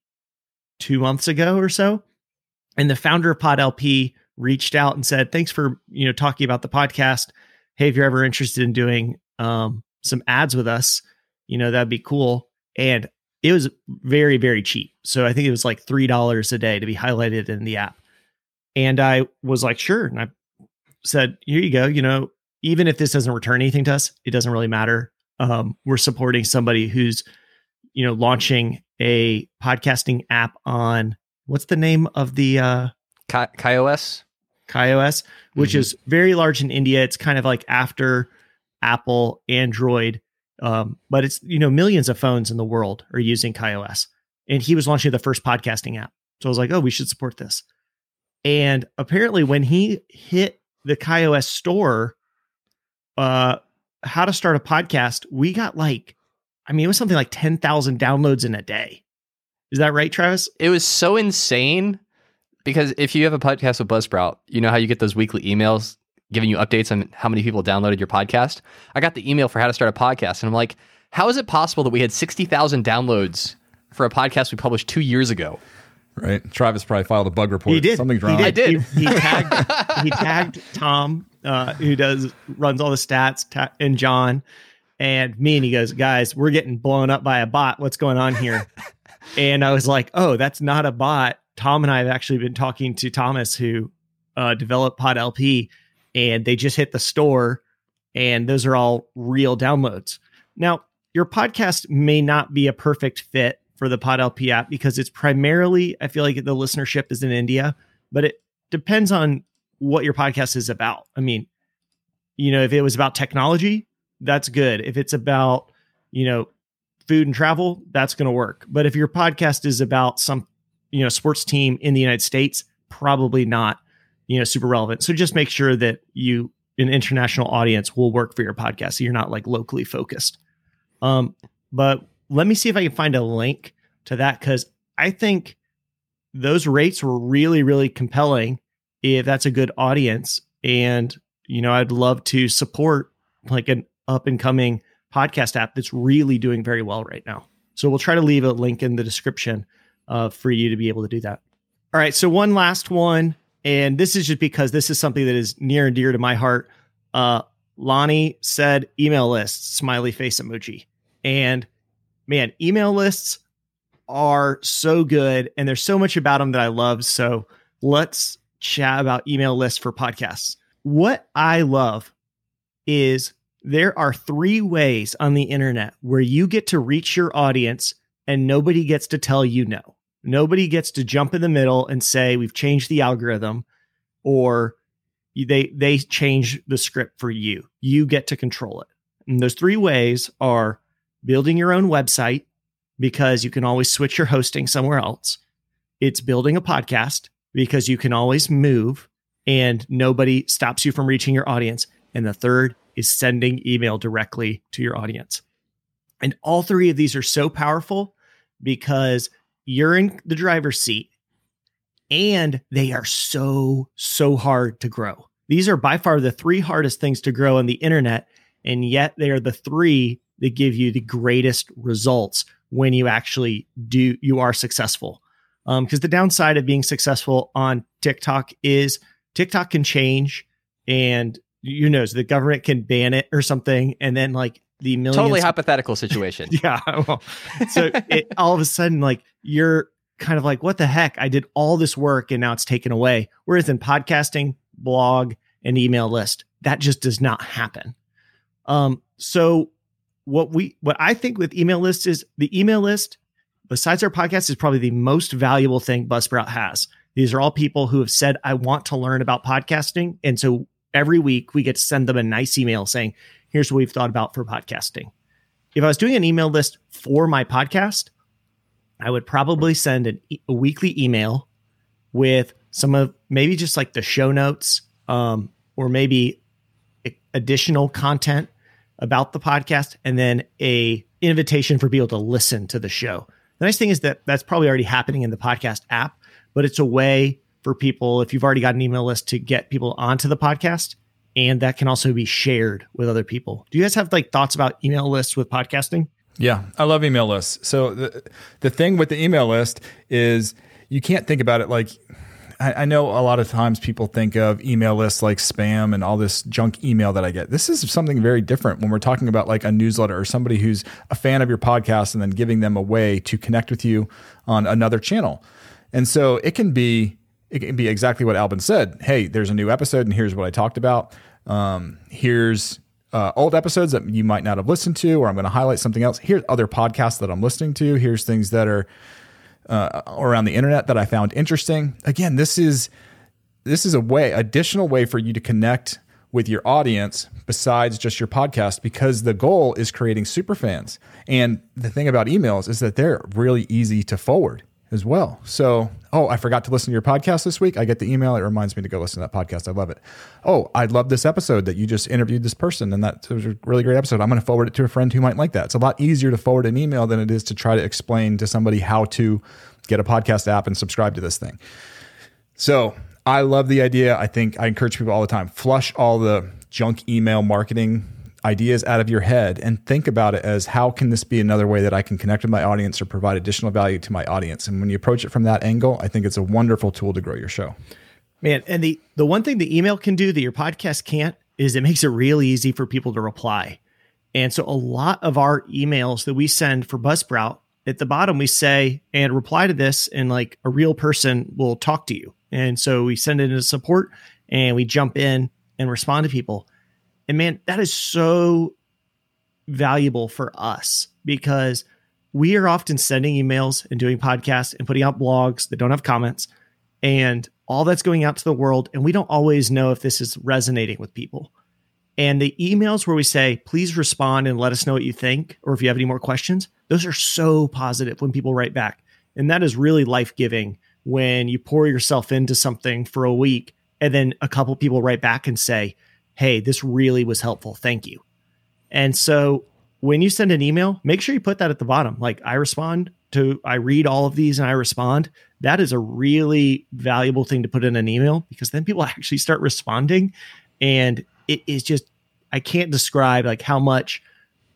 two months ago or so. And the founder of PodLP reached out and said, Thanks for, you know, talking about the podcast. Hey, if you're ever interested in doing um, some ads with us, you know, that'd be cool. And it was very, very cheap. So I think it was like $3 a day to be highlighted in the app. And I was like, sure. And I said, here you go. You know, even if this doesn't return anything to us, it doesn't really matter um, we're supporting somebody who's you know launching a podcasting app on what's the name of the uh Ki- KaiOS KaiOS which mm-hmm. is very large in India. It's kind of like after Apple Android um but it's you know millions of phones in the world are using KaiOS and he was launching the first podcasting app. So I was like oh we should support this. And apparently when he hit the KaiOS store uh how to start a podcast, we got like, I mean, it was something like 10,000 downloads in a day. Is that right, Travis? It was so insane because if you have a podcast with Buzzsprout, you know how you get those weekly emails giving you updates on how many people downloaded your podcast. I got the email for how to start a podcast, and I'm like, how is it possible that we had 60,000 downloads for a podcast we published two years ago? Right. Travis probably filed a bug report. He did. Something's wrong. He did. I did. He, he tagged, he tagged Tom uh, who does runs all the stats, ta- and John and me, and he goes, "Guys, we're getting blown up by a bot. What's going on here?" and I was like, "Oh, that's not a bot." Tom and I have actually been talking to Thomas, who uh, developed PodLP, and they just hit the store, and those are all real downloads. Now, your podcast may not be a perfect fit for the PodLP app because it's primarily, I feel like the listenership is in India, but it depends on what your podcast is about. I mean, you know, if it was about technology, that's good. If it's about, you know, food and travel, that's going to work. But if your podcast is about some, you know, sports team in the United States, probably not. you know, super relevant. So just make sure that you an international audience will work for your podcast. So you're not like locally focused. Um, but let me see if I can find a link to that because I think those rates were really, really compelling if that's a good audience. And, you know, I'd love to support like an up and coming podcast app that's really doing very well right now. So we'll try to leave a link in the description uh, for you to be able to do that. All right. So one last one. And this is just because this is something that is near and dear to my heart. Uh, Lonnie said email lists, smiley face emoji. And man, email lists are so good and there's so much about them that I love. So let's chat about email lists for podcasts. What I love is there are three ways on the internet where you get to reach your audience and nobody gets to tell you no. Nobody gets to jump in the middle and say we've changed the algorithm or they they change the script for you. You get to control it. And those three ways are building your own website because you can always switch your hosting somewhere else. It's building a podcast because you can always move and nobody stops you from reaching your audience. And the third is sending email directly to your audience. And all three of these are so powerful because you're in the driver's seat and they are so, so hard to grow. These are by far the three hardest things to grow on the internet. And yet they are the three that give you the greatest results when you actually do, you are successful. Because um, the downside of being successful on TikTok is TikTok can change and you know, so the government can ban it or something. And then like the millions. Totally hypothetical situation. yeah. Well, so it, all of a sudden, like you're kind of like, what the heck? I did all this work and now it's taken away. Whereas in podcasting, blog, and email list, that just does not happen. Um, so what we what I think with email lists is the email list, besides our podcast, is probably the most valuable thing Buzzsprout has. These are all people who have said, I want to learn about podcasting. And so every week we get to send them a nice email saying, here's what we've thought about for podcasting. If I was doing an email list for my podcast, I would probably send an, a weekly email with some of maybe just like the show notes um, or maybe additional content about the podcast and then a invitation for people to listen to the show. The nice thing is that that's probably already happening in the podcast app, but it's a way for people if you've already got an email list to get people onto the podcast and that can also be shared with other people. Do you guys have like thoughts about email lists with podcasting? Yeah, I love email lists. So the the thing with the email list is you can't think about it like I, I, know a lot of times people think of email lists like spam and all this junk email that I get. This is something very different when we're talking about like a newsletter or somebody who's a fan of your podcast and then giving them a way to connect with you on another channel. And so it can be it can be exactly what Alban said. Hey, there's a new episode and here's what I talked about. Um, here's uh, old episodes that you might not have listened to, or I'm going to highlight something else. Here's other podcasts that I'm listening to. Here's things that are uh, around the internet that I found interesting. Again, this is this is a way, additional way for you to connect with your audience besides just your podcast because the goal is creating super fans. And the thing about emails is that they're really easy to forward as well. So, oh, I forgot to listen to your podcast this week. I get the email. It reminds me to go listen to that podcast. I love it. Oh, I love this episode that you just interviewed this person, and that was a really great episode. I'm going to forward it to a friend who might like that. It's a lot easier to forward an email than it is to try to explain to somebody how to get a podcast app and subscribe to this thing. So, I love the idea. I think I encourage people all the time flush all the junk email marketing ideas out of your head and think about it as how can this be another way that I can connect with my audience or provide additional value to my audience. And when you approach it from that angle, I think it's a wonderful tool to grow your show. Man, and the the one thing the email can do that your podcast can't is it makes it really easy for people to reply. And so a lot of our emails that we send for Buzzsprout at the bottom we say and reply to this and like a real person will talk to you. And so we send it into support and we jump in and respond to people. And man, that is so valuable for us because we are often sending emails and doing podcasts and putting out blogs that don't have comments and all that's going out to the world. And we don't always know if this is resonating with people. And the emails where we say, please respond and let us know what you think, or if you have any more questions, those are so positive when people write back. And that is really life giving when you pour yourself into something for a week and then a couple people write back and say, "Hey, this really was helpful. Thank you." And so when you send an email, make sure you put that at the bottom. Like I respond to I read all of these and I respond. That is a really valuable thing to put in an email because then people actually start responding and it is just I can't describe like how much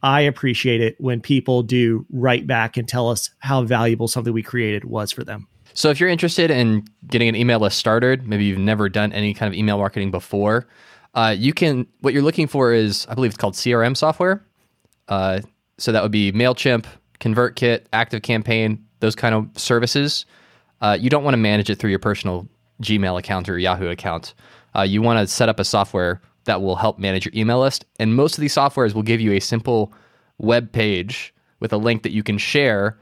I appreciate it when people do write back and tell us how valuable something we created was for them. So if you're interested in getting an email list started, maybe you've never done any kind of email marketing before, uh, you can. What you're looking for is, I believe it's called CRM software. Uh, so that would be Mailchimp, ConvertKit, ActiveCampaign, those kind of services. Uh, you don't want to manage it through your personal Gmail account or Yahoo account. Uh, you want to set up a software that will help manage your email list. And most of these softwares will give you a simple web page with a link that you can share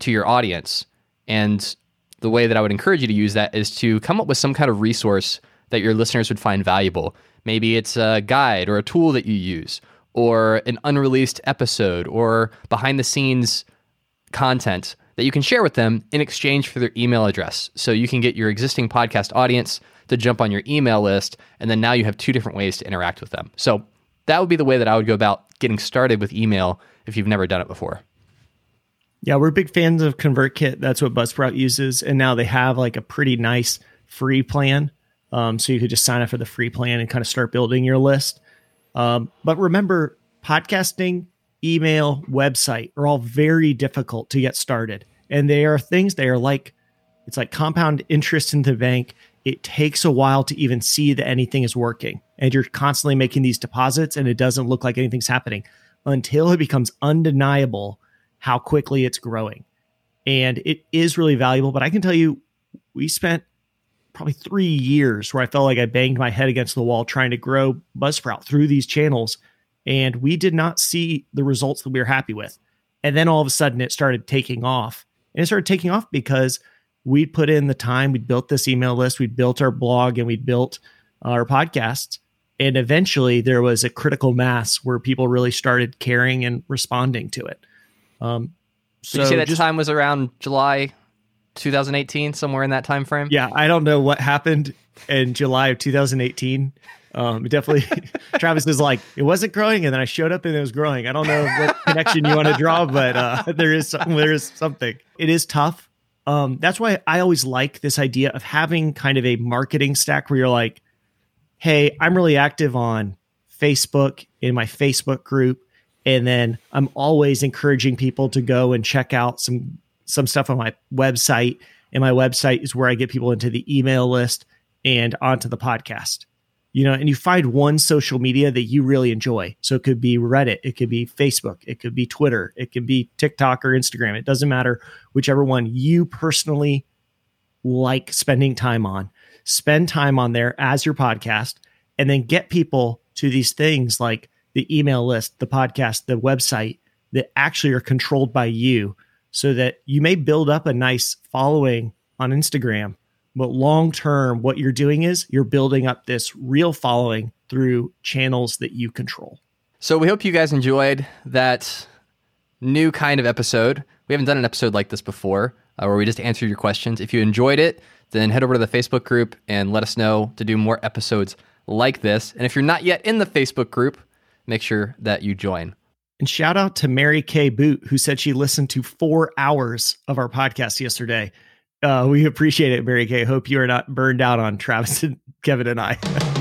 to your audience. And the way that I would encourage you to use that is to come up with some kind of resource that your listeners would find valuable. Maybe it's a guide or a tool that you use, or an unreleased episode, or behind the scenes content that you can share with them in exchange for their email address. So you can get your existing podcast audience to jump on your email list, and then now you have two different ways to interact with them. So that would be the way that I would go about getting started with email if you've never done it before. Yeah, we're big fans of ConvertKit. That's what Buzzsprout uses, and now they have like a pretty nice free plan. Um, so you could just sign up for the free plan and kind of start building your list. Um, but remember, podcasting, email, website are all very difficult to get started, and they are things they are like it's like compound interest in the bank. It takes a while to even see that anything is working, and you're constantly making these deposits, and it doesn't look like anything's happening until it becomes undeniable how quickly it's growing. And it is really valuable. But I can tell you, we spent probably three years where I felt like I banged my head against the wall trying to grow Buzzsprout through these channels. And we did not see the results that we were happy with. And then all of a sudden it started taking off. And it started taking off because we put in the time, we built this email list, we built our blog, and we built our podcasts. And eventually there was a critical mass where people really started caring and responding to it. Um, so Did you say that just, time was around July 2018, somewhere in that time frame? Yeah, I don't know what happened in July of 2018. Um, definitely, Travis is like, it wasn't growing, and then I showed up and it was growing. I don't know what connection you want to draw, but uh, there is some, there is something. It is tough. Um, that's why I always like this idea of having kind of a marketing stack where you're like, hey, I'm really active on Facebook in my Facebook group, and then I'm always encouraging people to go and check out some some stuff on my website. And my website is where I get people into the email list and onto the podcast. You know, and you find one social media that you really enjoy. So it could be Reddit, it could be Facebook, it could be Twitter, it could be TikTok or Instagram. It doesn't matter whichever one you personally like spending time on. Spend time on there as your podcast and then get people to these things like the email list, the podcast, the website that actually are controlled by you so that you may build up a nice following on Instagram. But long term, what you're doing is you're building up this real following through channels that you control. So we hope you guys enjoyed that new kind of episode. We haven't done an episode like this before uh, where we just answer your questions. If you enjoyed it, then head over to the Facebook group and let us know to do more episodes like this. And if you're not yet in the Facebook group, make sure that you join. And shout out to Mary Kay Boot, who said she listened to four hours of our podcast yesterday. Uh, we appreciate it, Mary Kay. Hope you are not burned out on Travis and Kevin and I.